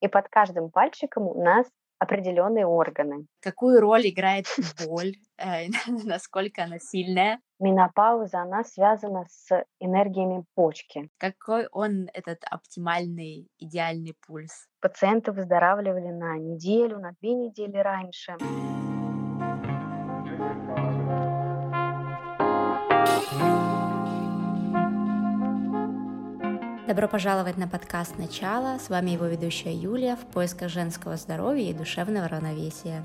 И под каждым пальчиком у нас определенные органы. Какую роль играет боль? Э, насколько она сильная? Менопауза, она связана с энергиями почки. Какой он, этот оптимальный, идеальный пульс? Пациенты выздоравливали на неделю, на две недели раньше. Добро пожаловать на подкаст «Начало». С вами его ведущая Юлия в поисках женского здоровья и душевного равновесия.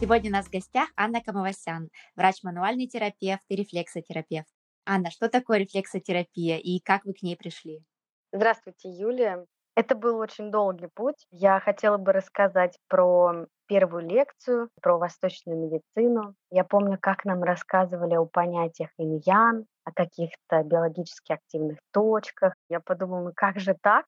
Сегодня у нас в гостях Анна Камовасян, врач-мануальный терапевт и рефлексотерапевт. Анна, что такое рефлексотерапия и как вы к ней пришли? Здравствуйте, Юлия. Это был очень долгий путь. Я хотела бы рассказать про первую лекцию, про восточную медицину. Я помню, как нам рассказывали о понятиях иньян, о каких-то биологически активных точках. Я подумала, ну как же так?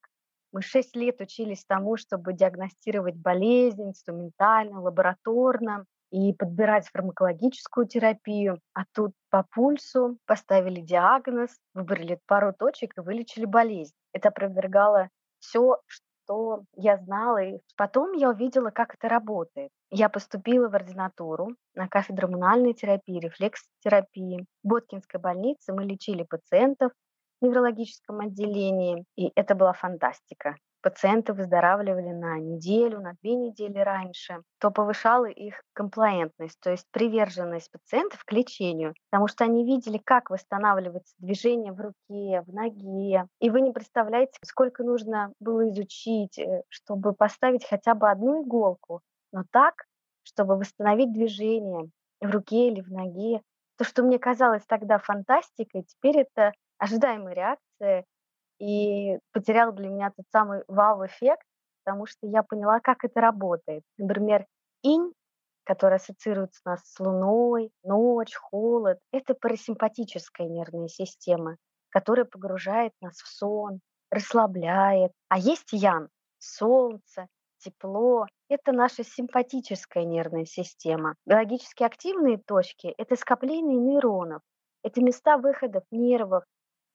Мы шесть лет учились тому, чтобы диагностировать болезнь инструментально, лабораторно и подбирать фармакологическую терапию. А тут по пульсу поставили диагноз, выбрали пару точек и вылечили болезнь. Это опровергало все, что я знала. И потом я увидела, как это работает. Я поступила в ординатуру на кафедру мануальной терапии, рефлексотерапии. В Боткинской больнице мы лечили пациентов в неврологическом отделении, и это была фантастика пациенты выздоравливали на неделю, на две недели раньше, то повышало их комплаентность, то есть приверженность пациентов к лечению, потому что они видели, как восстанавливается движение в руке, в ноге. И вы не представляете, сколько нужно было изучить, э, чтобы поставить хотя бы одну иголку, но так, чтобы восстановить движение в руке или в ноге. То, что мне казалось тогда фантастикой, теперь это ожидаемая реакция и потерял для меня тот самый вау-эффект, потому что я поняла, как это работает. Например, инь, который ассоциируется у нас с луной, ночь, холод, это парасимпатическая нервная система, которая погружает нас в сон, расслабляет. А есть ян, солнце, тепло, это наша симпатическая нервная система. Биологически активные точки – это скопление нейронов, это места выходов нервов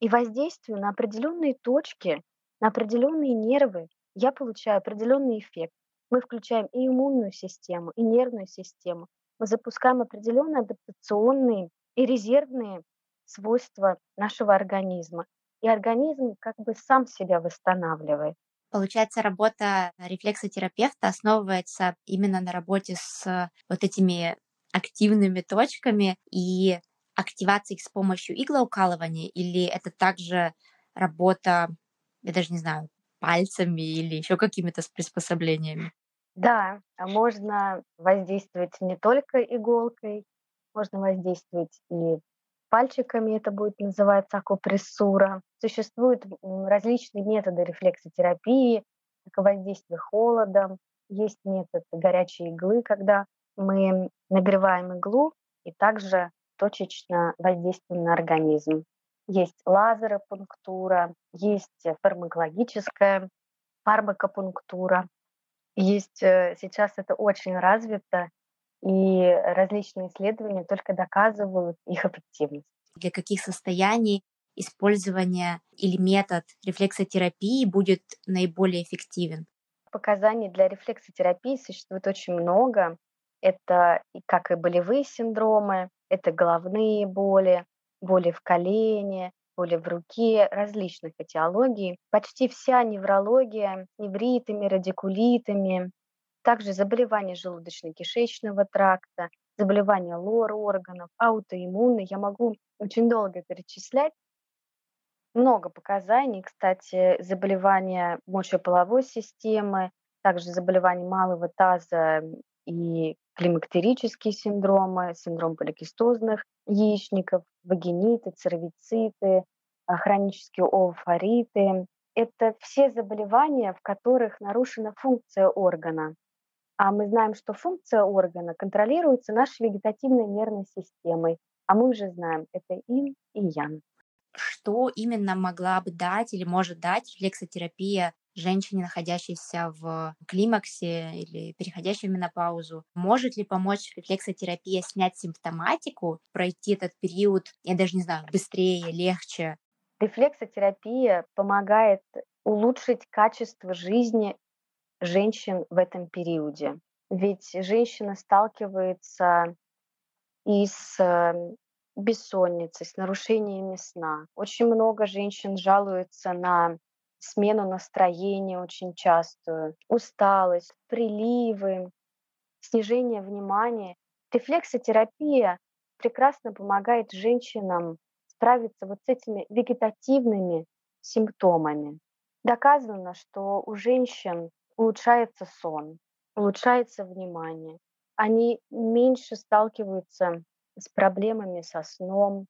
и воздействию на определенные точки, на определенные нервы, я получаю определенный эффект. Мы включаем и иммунную систему, и нервную систему. Мы запускаем определенные адаптационные и резервные свойства нашего организма. И организм как бы сам себя восстанавливает. Получается, работа рефлексотерапевта основывается именно на работе с вот этими активными точками и активации их с помощью иглоукалывания, или это также работа, я даже не знаю, пальцами или еще какими-то приспособлениями? Да, а можно воздействовать не только иголкой, можно воздействовать и пальчиками, это будет называться акупрессура. Существуют различные методы рефлексотерапии, как воздействие холодом, есть метод горячей иглы, когда мы нагреваем иглу и также точечно воздействуем на организм. Есть лазеропунктура, есть фармакологическая фармакопунктура. Есть э, сейчас это очень развито, и различные исследования только доказывают их эффективность. Для каких состояний использование или метод рефлексотерапии будет наиболее эффективен? Показаний для рефлексотерапии существует очень много. Это как и болевые синдромы, это головные боли, боли в колене, боли в руке, различных этиологий. Почти вся неврология с невритами, радикулитами, также заболевания желудочно-кишечного тракта, заболевания лор-органов, аутоиммунные. Я могу очень долго перечислять. Много показаний, кстати, заболевания мочеполовой системы, также заболевания малого таза и климактерические синдромы, синдром поликистозных яичников, вагиниты, цервициты, а, хронические овофориты. Это все заболевания, в которых нарушена функция органа. А мы знаем, что функция органа контролируется нашей вегетативной нервной системой. А мы уже знаем, это ин и ян. Что именно могла бы дать или может дать рефлексотерапия женщине, находящейся в климаксе или переходящей в менопаузу? Может ли помочь рефлексотерапия снять симптоматику, пройти этот период, я даже не знаю, быстрее, легче? Рефлексотерапия помогает улучшить качество жизни женщин в этом периоде. Ведь женщина сталкивается и с эм, бессонницей, с нарушениями сна. Очень много женщин жалуются на смену настроения очень частую, усталость, приливы, снижение внимания. Рефлексотерапия прекрасно помогает женщинам справиться вот с этими вегетативными симптомами. Доказано, что у женщин улучшается сон, улучшается внимание. Они меньше сталкиваются с проблемами со сном,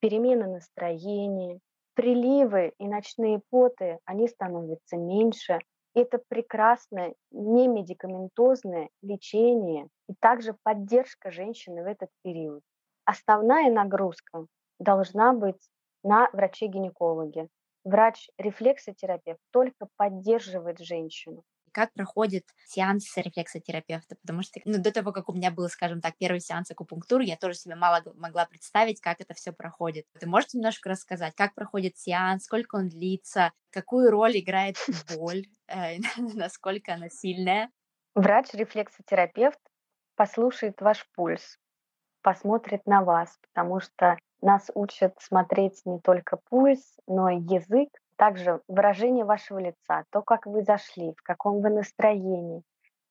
перемены настроения, приливы и ночные поты, они становятся меньше. И это прекрасное немедикаментозное лечение и также поддержка женщины в этот период. Основная нагрузка должна быть на враче-гинекологе. Врач-рефлексотерапевт только поддерживает женщину как проходит сеанс рефлексотерапевта, потому что ну, до того, как у меня был, скажем так, первый сеанс акупунктуры, я тоже себе мало могла представить, как это все проходит. Ты можешь немножко рассказать, как проходит сеанс, сколько он длится, какую роль играет боль, э, насколько она сильная? Врач-рефлексотерапевт послушает ваш пульс, посмотрит на вас, потому что нас учат смотреть не только пульс, но и язык, также выражение вашего лица, то, как вы зашли, в каком вы настроении,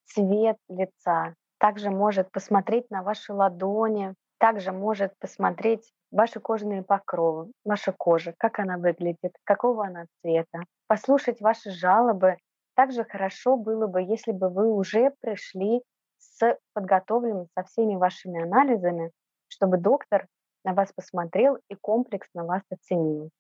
цвет лица. Также может посмотреть на ваши ладони, также может посмотреть ваши кожные покровы, ваша кожа, как она выглядит, какого она цвета, послушать ваши жалобы. Также хорошо было бы, если бы вы уже пришли с подготовленным со всеми вашими анализами, чтобы доктор на вас посмотрел и комплексно вас оценил.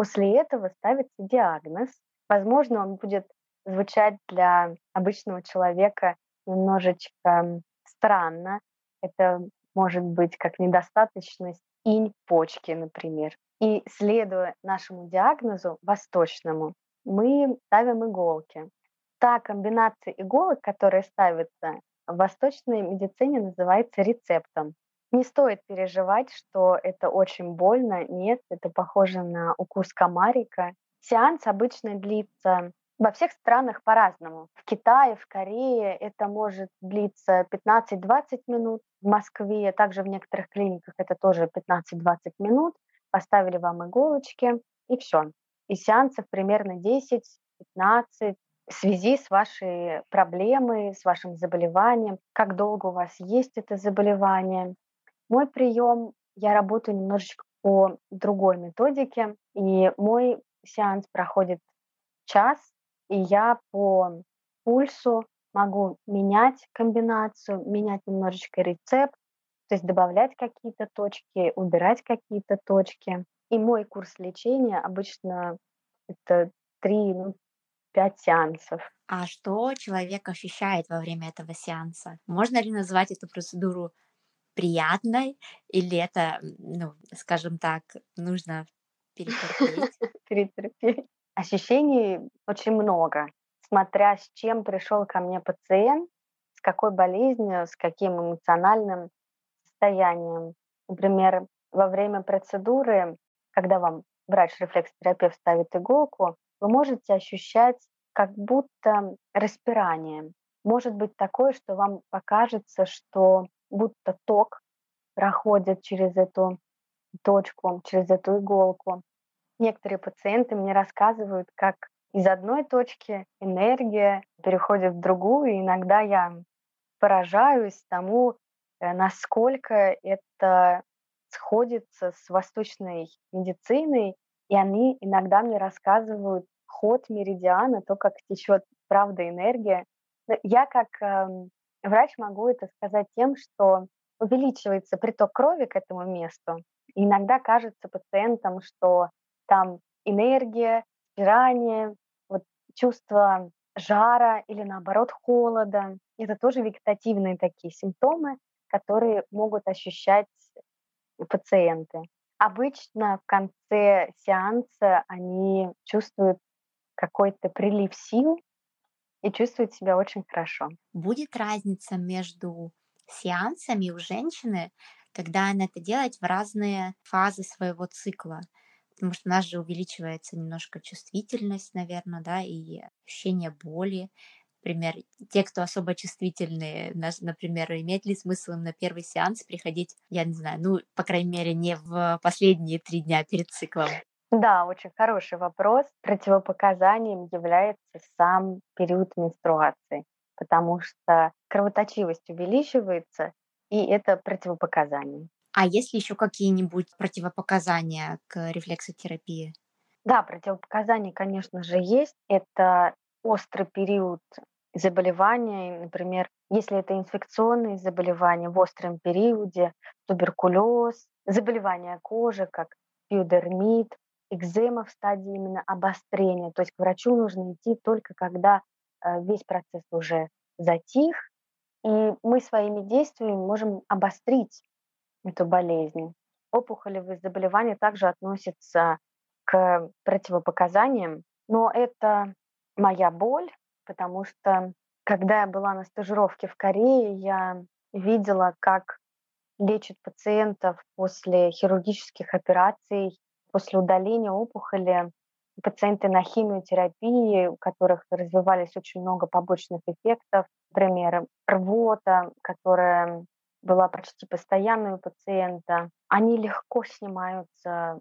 После этого ставится диагноз. Возможно, он будет звучать для обычного человека немножечко странно. Это может быть как недостаточность инь почки, например. И следуя нашему диагнозу восточному, мы ставим иголки. Та комбинация иголок, которая ставится в восточной медицине, называется рецептом. Не стоит переживать, что это очень больно. Нет, это похоже на укус комарика. Сеанс обычно длится во всех странах по-разному. В Китае, в Корее это может длиться 15-20 минут. В Москве, также в некоторых клиниках это тоже 15-20 минут. Поставили вам иголочки и все. И сеансов примерно 10-15 в связи с вашей проблемой, с вашим заболеванием, как долго у вас есть это заболевание, мой прием, я работаю немножечко по другой методике, и мой сеанс проходит час, и я по пульсу могу менять комбинацию, менять немножечко рецепт, то есть добавлять какие-то точки, убирать какие-то точки. И мой курс лечения обычно это 3, ну, 5 сеансов. А что человек ощущает во время этого сеанса? Можно ли назвать эту процедуру приятной, или это, ну, скажем так, нужно перетерпеть? Перетерпеть. Ощущений очень много, смотря с чем пришел ко мне пациент, с какой болезнью, с каким эмоциональным состоянием. Например, во время процедуры, когда вам врач-рефлексотерапевт ставит иголку, вы можете ощущать как будто распирание. Может быть такое, что вам покажется, что будто ток проходит через эту точку, через эту иголку. Некоторые пациенты мне рассказывают, как из одной точки энергия переходит в другую, и иногда я поражаюсь тому, э, насколько это сходится с восточной медициной, и они иногда мне рассказывают ход меридиана, то, как течет правда энергия. Я как эм, Врач могу это сказать тем, что увеличивается приток крови к этому месту. И иногда кажется пациентам, что там энергия, спирание, вот чувство жара или наоборот холода. Это тоже вегетативные такие симптомы, которые могут ощущать пациенты. Обычно в конце сеанса они чувствуют какой-то прилив сил и чувствует себя очень хорошо. Будет разница между сеансами у женщины, когда она это делает в разные фазы своего цикла? Потому что у нас же увеличивается немножко чувствительность, наверное, да, и ощущение боли. Например, те, кто особо чувствительные, например, имеет ли смысл им на первый сеанс приходить, я не знаю, ну, по крайней мере, не в последние три дня перед циклом? Да, очень хороший вопрос. Противопоказанием является сам период менструации, потому что кровоточивость увеличивается, и это противопоказание. А есть ли еще какие-нибудь противопоказания к рефлексотерапии? Да, противопоказания, конечно же, есть. Это острый период заболевания, например, если это инфекционные заболевания в остром периоде, туберкулез, заболевания кожи, как пиодермит, экзема в стадии именно обострения. То есть к врачу нужно идти только когда э, весь процесс уже затих, и мы своими действиями можем обострить эту болезнь. Опухолевые заболевания также относятся к противопоказаниям, но это моя боль, потому что когда я была на стажировке в Корее, я видела, как лечат пациентов после хирургических операций, после удаления опухоли. Пациенты на химиотерапии, у которых развивались очень много побочных эффектов, например, рвота, которая была почти постоянной у пациента, они легко снимаются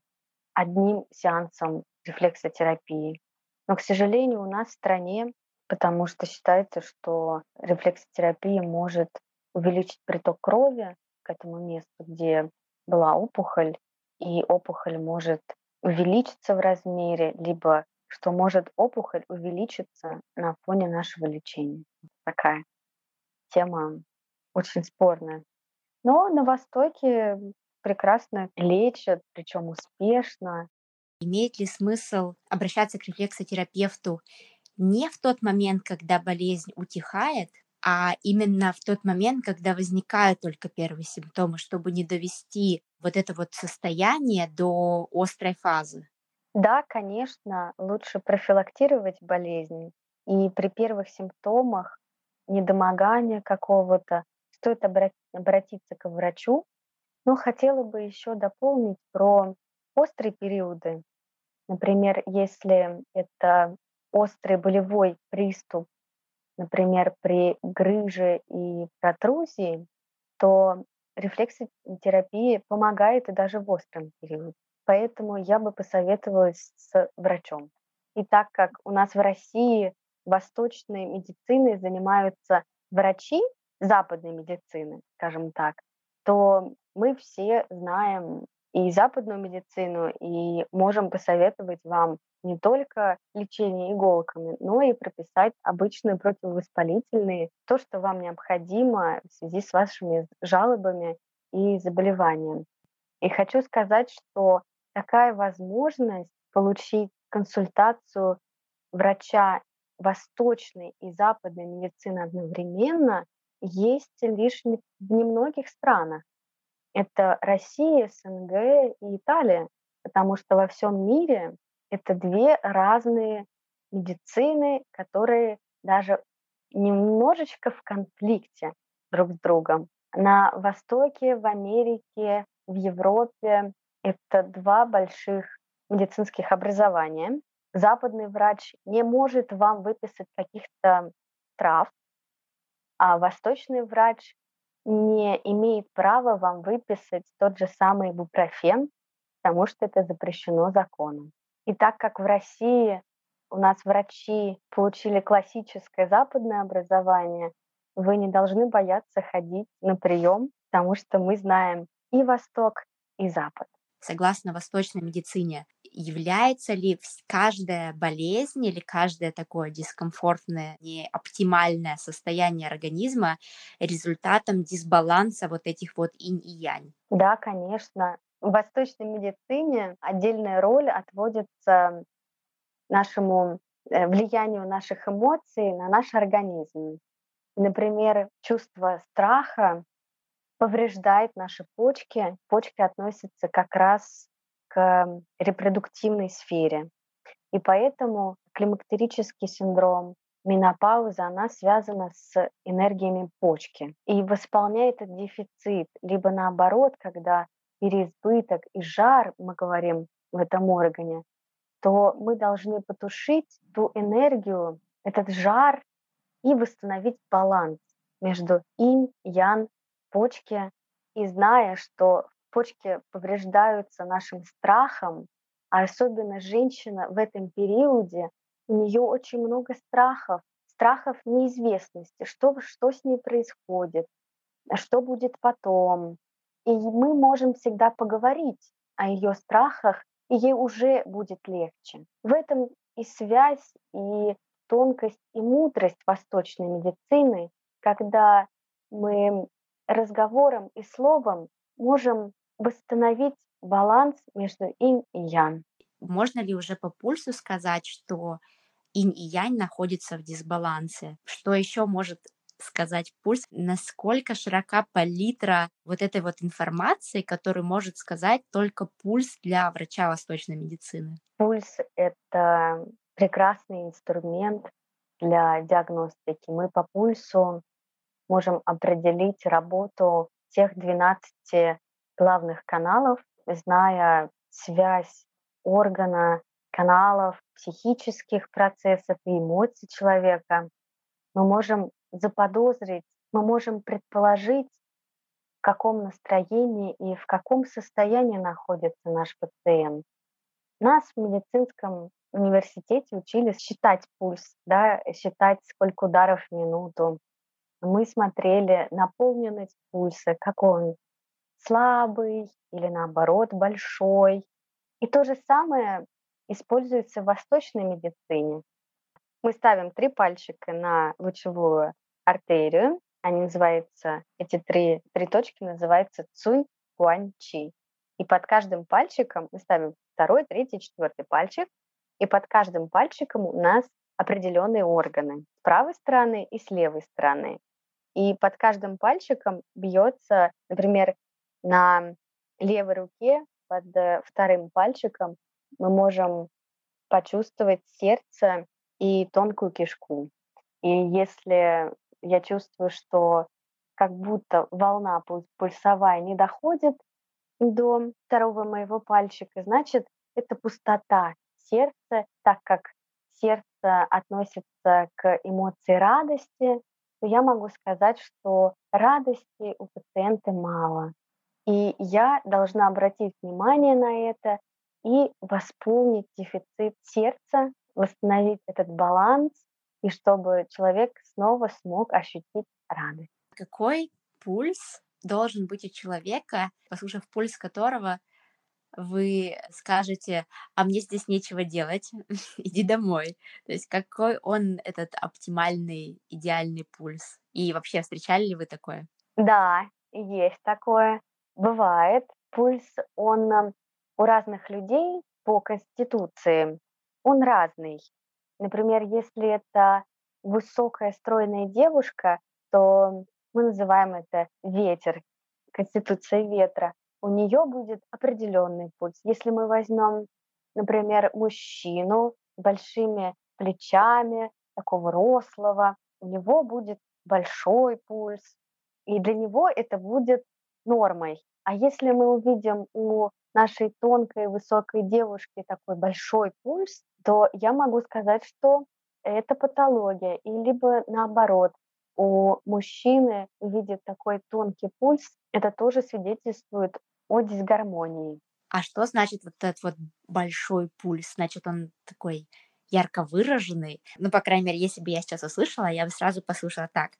одним сеансом рефлексотерапии. Но, к сожалению, у нас в стране, потому что считается, что рефлексотерапия может увеличить приток крови к этому месту, где была опухоль, и опухоль может увеличиться в размере, либо что может опухоль увеличиться на фоне нашего лечения. Такая тема очень спорная. Но на Востоке прекрасно лечат, причем успешно. Имеет ли смысл обращаться к рефлексотерапевту не в тот момент, когда болезнь утихает, а именно в тот момент, когда возникают только первые симптомы, чтобы не довести вот это вот состояние до острой фазы? Да, конечно, лучше профилактировать болезнь. И при первых симптомах недомогания какого-то стоит обратиться к врачу. Но хотела бы еще дополнить про острые периоды. Например, если это острый болевой приступ, например, при грыже и протрузии, то рефлексотерапия помогает и даже в остром периоде. Поэтому я бы посоветовалась с врачом. И так как у нас в России восточной медициной занимаются врачи, западной медицины, скажем так, то мы все знаем и западную медицину, и можем посоветовать вам не только лечение иголками, но и прописать обычные противовоспалительные, то, что вам необходимо в связи с вашими жалобами и заболеваниями. И хочу сказать, что такая возможность получить консультацию врача восточной и западной медицины одновременно есть лишь в немногих странах. Это Россия, СНГ и Италия, потому что во всем мире это две разные медицины, которые даже немножечко в конфликте друг с другом. На Востоке, в Америке, в Европе это два больших медицинских образования. Западный врач не может вам выписать каких-то трав, а восточный врач не имеет права вам выписать тот же самый бупрофен, потому что это запрещено законом. И так как в России у нас врачи получили классическое западное образование, вы не должны бояться ходить на прием, потому что мы знаем и Восток, и Запад согласно восточной медицине, является ли каждая болезнь или каждое такое дискомфортное, неоптимальное состояние организма результатом дисбаланса вот этих вот инь и янь? Да, конечно. В восточной медицине отдельная роль отводится нашему э, влиянию наших эмоций на наш организм. Например, чувство страха повреждает наши почки. Почки относятся как раз к репродуктивной сфере. И поэтому, климактерический синдром, менопауза, она связана с энергиями почки. И восполняет этот дефицит, либо наоборот, когда переизбыток и жар, мы говорим в этом органе, то мы должны потушить ту энергию, этот жар и восстановить баланс между инь, ян, почки. И зная, что почки повреждаются нашим страхом, а особенно женщина в этом периоде, у нее очень много страхов, страхов неизвестности, что, что с ней происходит, что будет потом. И мы можем всегда поговорить о ее страхах, и ей уже будет легче. В этом и связь, и тонкость, и мудрость восточной медицины, когда мы разговором и словом можем восстановить баланс между инь и ян. Можно ли уже по пульсу сказать, что инь и янь находятся в дисбалансе? Что еще может сказать пульс, насколько широка палитра вот этой вот информации, которую может сказать только пульс для врача восточной медицины? Пульс — это прекрасный инструмент для диагностики. Мы по пульсу можем определить работу тех 12 главных каналов, зная связь органа, каналов, психических процессов и эмоций человека. Мы можем заподозрить, мы можем предположить, в каком настроении и в каком состоянии находится наш пациент. Нас в медицинском университете учили считать пульс, да, считать, сколько ударов в минуту. Мы смотрели наполненность пульса, какой он слабый или наоборот большой. И то же самое используется в восточной медицине. Мы ставим три пальчика на лучевую артерию. Они называются, эти три, три точки называются цуй, гуань, чи. И под каждым пальчиком мы ставим второй, третий, четвертый пальчик. И под каждым пальчиком у нас определенные органы с правой стороны и с левой стороны. И под каждым пальчиком бьется, например, на левой руке под э, вторым пальчиком мы можем почувствовать сердце и тонкую кишку. И если я чувствую, что как будто волна пульсовая не доходит до второго моего пальчика, значит, это пустота сердца, так как сердце относится к эмоции радости, то я могу сказать, что радости у пациента мало. И я должна обратить внимание на это и восполнить дефицит сердца, восстановить этот баланс, и чтобы человек снова смог ощутить радость. Какой пульс должен быть у человека, послушав пульс которого вы скажете, а мне здесь нечего делать, иди домой. То есть какой он этот оптимальный, идеальный пульс? И вообще встречали ли вы такое? Да, есть такое. Бывает. Пульс, он у разных людей по конституции, он разный. Например, если это высокая стройная девушка, то мы называем это ветер, конституция ветра. У нее будет определенный пульс. Если мы возьмем, например, мужчину большими плечами, такого рослого, у него будет большой пульс, и для него это будет нормой. А если мы увидим у нашей тонкой, высокой девушки такой большой пульс, то я могу сказать, что это патология. И либо наоборот, у мужчины видит такой тонкий пульс, это тоже свидетельствует о дисгармонии. А что значит вот этот вот большой пульс? Значит, он такой ярко выраженный. Ну, по крайней мере, если бы я сейчас услышала, я бы сразу послушала так.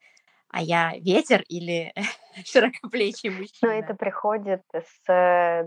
А я ветер или широкоплечий мужчина? Ну, это приходит с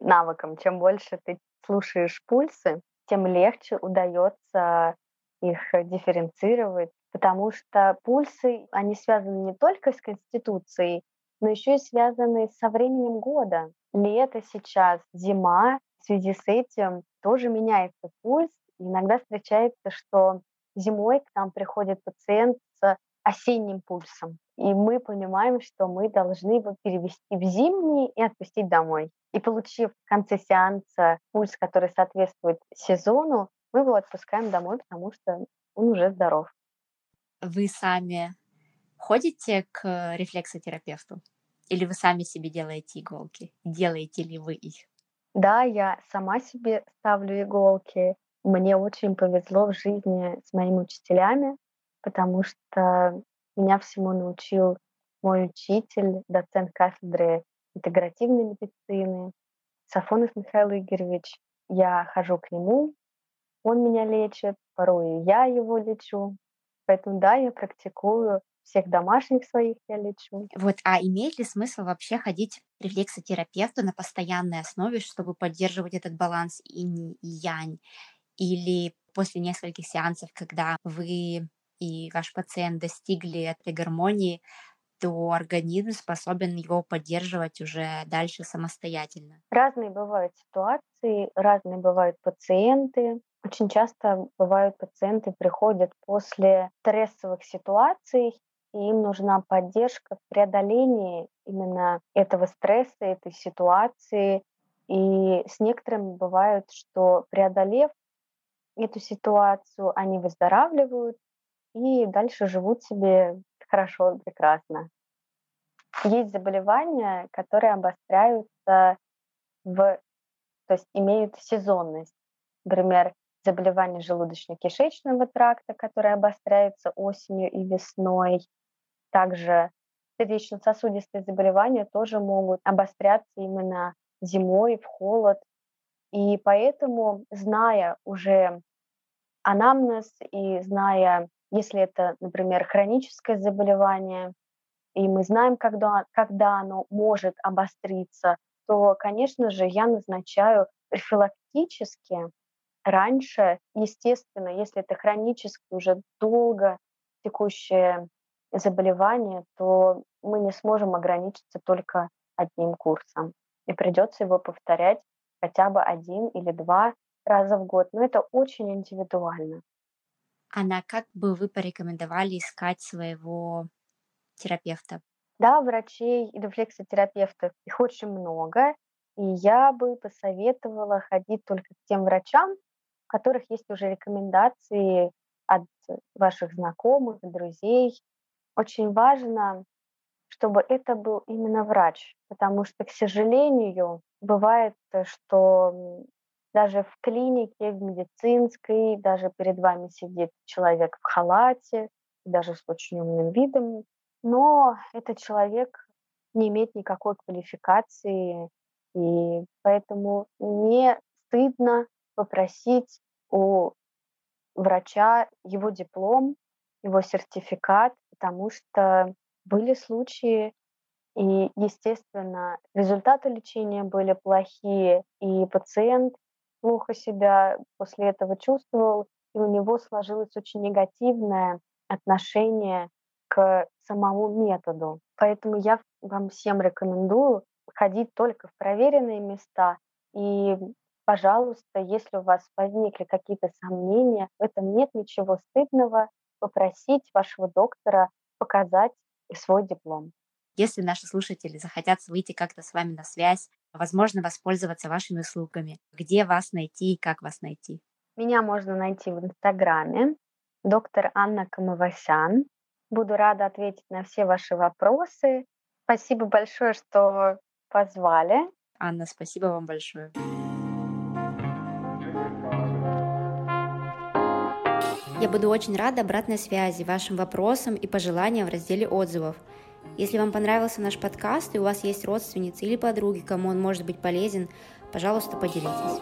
навыком. Чем больше ты слушаешь пульсы, тем легче удается их дифференцировать, потому что пульсы, они связаны не только с конституцией, но еще и связаны со временем года. Лето сейчас, зима, в связи с этим тоже меняется пульс. Иногда встречается, что зимой к нам приходит пациент с осенним пульсом. И мы понимаем, что мы должны его перевести в зимний и отпустить домой. И получив в конце сеанса пульс, который соответствует сезону, мы его отпускаем домой, потому что он уже здоров. Вы сами ходите к рефлексотерапевту? Или вы сами себе делаете иголки? Делаете ли вы их? Да, я сама себе ставлю иголки. Мне очень повезло в жизни с моими учителями, потому что меня всему научил мой учитель, доцент кафедры интегративной медицины, Сафонов Михаил Игоревич. Я хожу к нему, он меня лечит, порой я его лечу. Поэтому да, я практикую всех домашних своих я лечу. Вот, а имеет ли смысл вообще ходить к рефлексотерапевту на постоянной основе, чтобы поддерживать этот баланс инь и янь? Или после нескольких сеансов, когда вы и ваш пациент достигли этой гармонии, то организм способен его поддерживать уже дальше самостоятельно. Разные бывают ситуации, разные бывают пациенты. Очень часто бывают пациенты приходят после стрессовых ситуаций, и им нужна поддержка в преодолении именно этого стресса, этой ситуации. И с некоторыми бывает, что преодолев эту ситуацию, они выздоравливают и дальше живут себе хорошо, прекрасно. Есть заболевания, которые обостряются в, то есть имеют сезонность. Например, заболевания желудочно-кишечного тракта, которые обостряются осенью и весной. Также сердечно-сосудистые заболевания тоже могут обостряться именно зимой, в холод. И поэтому, зная уже анамнез и зная если это, например, хроническое заболевание, и мы знаем, когда, когда оно может обостриться, то, конечно же, я назначаю профилактически раньше, естественно, если это хроническое, уже долго текущее заболевание, то мы не сможем ограничиться только одним курсом. И придется его повторять хотя бы один или два раза в год. Но это очень индивидуально. А как бы вы порекомендовали искать своего терапевта? Да, врачей и рефлексотерапевтов, их очень много, и я бы посоветовала ходить только к тем врачам, у которых есть уже рекомендации от ваших знакомых, друзей. Очень важно, чтобы это был именно врач, потому что, к сожалению, бывает, что даже в клинике, в медицинской, даже перед вами сидит человек в халате, даже с очень умным видом, но этот человек не имеет никакой квалификации, и поэтому не стыдно попросить у врача его диплом, его сертификат, потому что были случаи, и, естественно, результаты лечения были плохие, и пациент плохо себя после этого чувствовал, и у него сложилось очень негативное отношение к самому методу. Поэтому я вам всем рекомендую ходить только в проверенные места. И, пожалуйста, если у вас возникли какие-то сомнения, в этом нет ничего стыдного, попросить вашего доктора показать свой диплом. Если наши слушатели захотят выйти как-то с вами на связь, возможно, воспользоваться вашими услугами, где вас найти и как вас найти? Меня можно найти в Инстаграме, доктор Анна Камавасян. Буду рада ответить на все ваши вопросы. Спасибо большое, что позвали. Анна, спасибо вам большое. Я буду очень рада обратной связи, вашим вопросам и пожеланиям в разделе отзывов – если вам понравился наш подкаст и у вас есть родственницы или подруги, кому он может быть полезен, пожалуйста, поделитесь.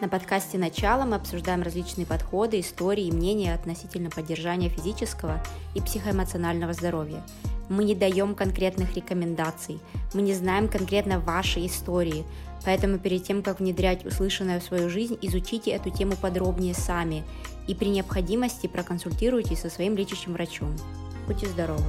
На подкасте «Начало» мы обсуждаем различные подходы, истории и мнения относительно поддержания физического и психоэмоционального здоровья. Мы не даем конкретных рекомендаций, мы не знаем конкретно вашей истории, поэтому перед тем, как внедрять услышанное в свою жизнь, изучите эту тему подробнее сами и при необходимости проконсультируйтесь со своим лечащим врачом. Будьте здоровы!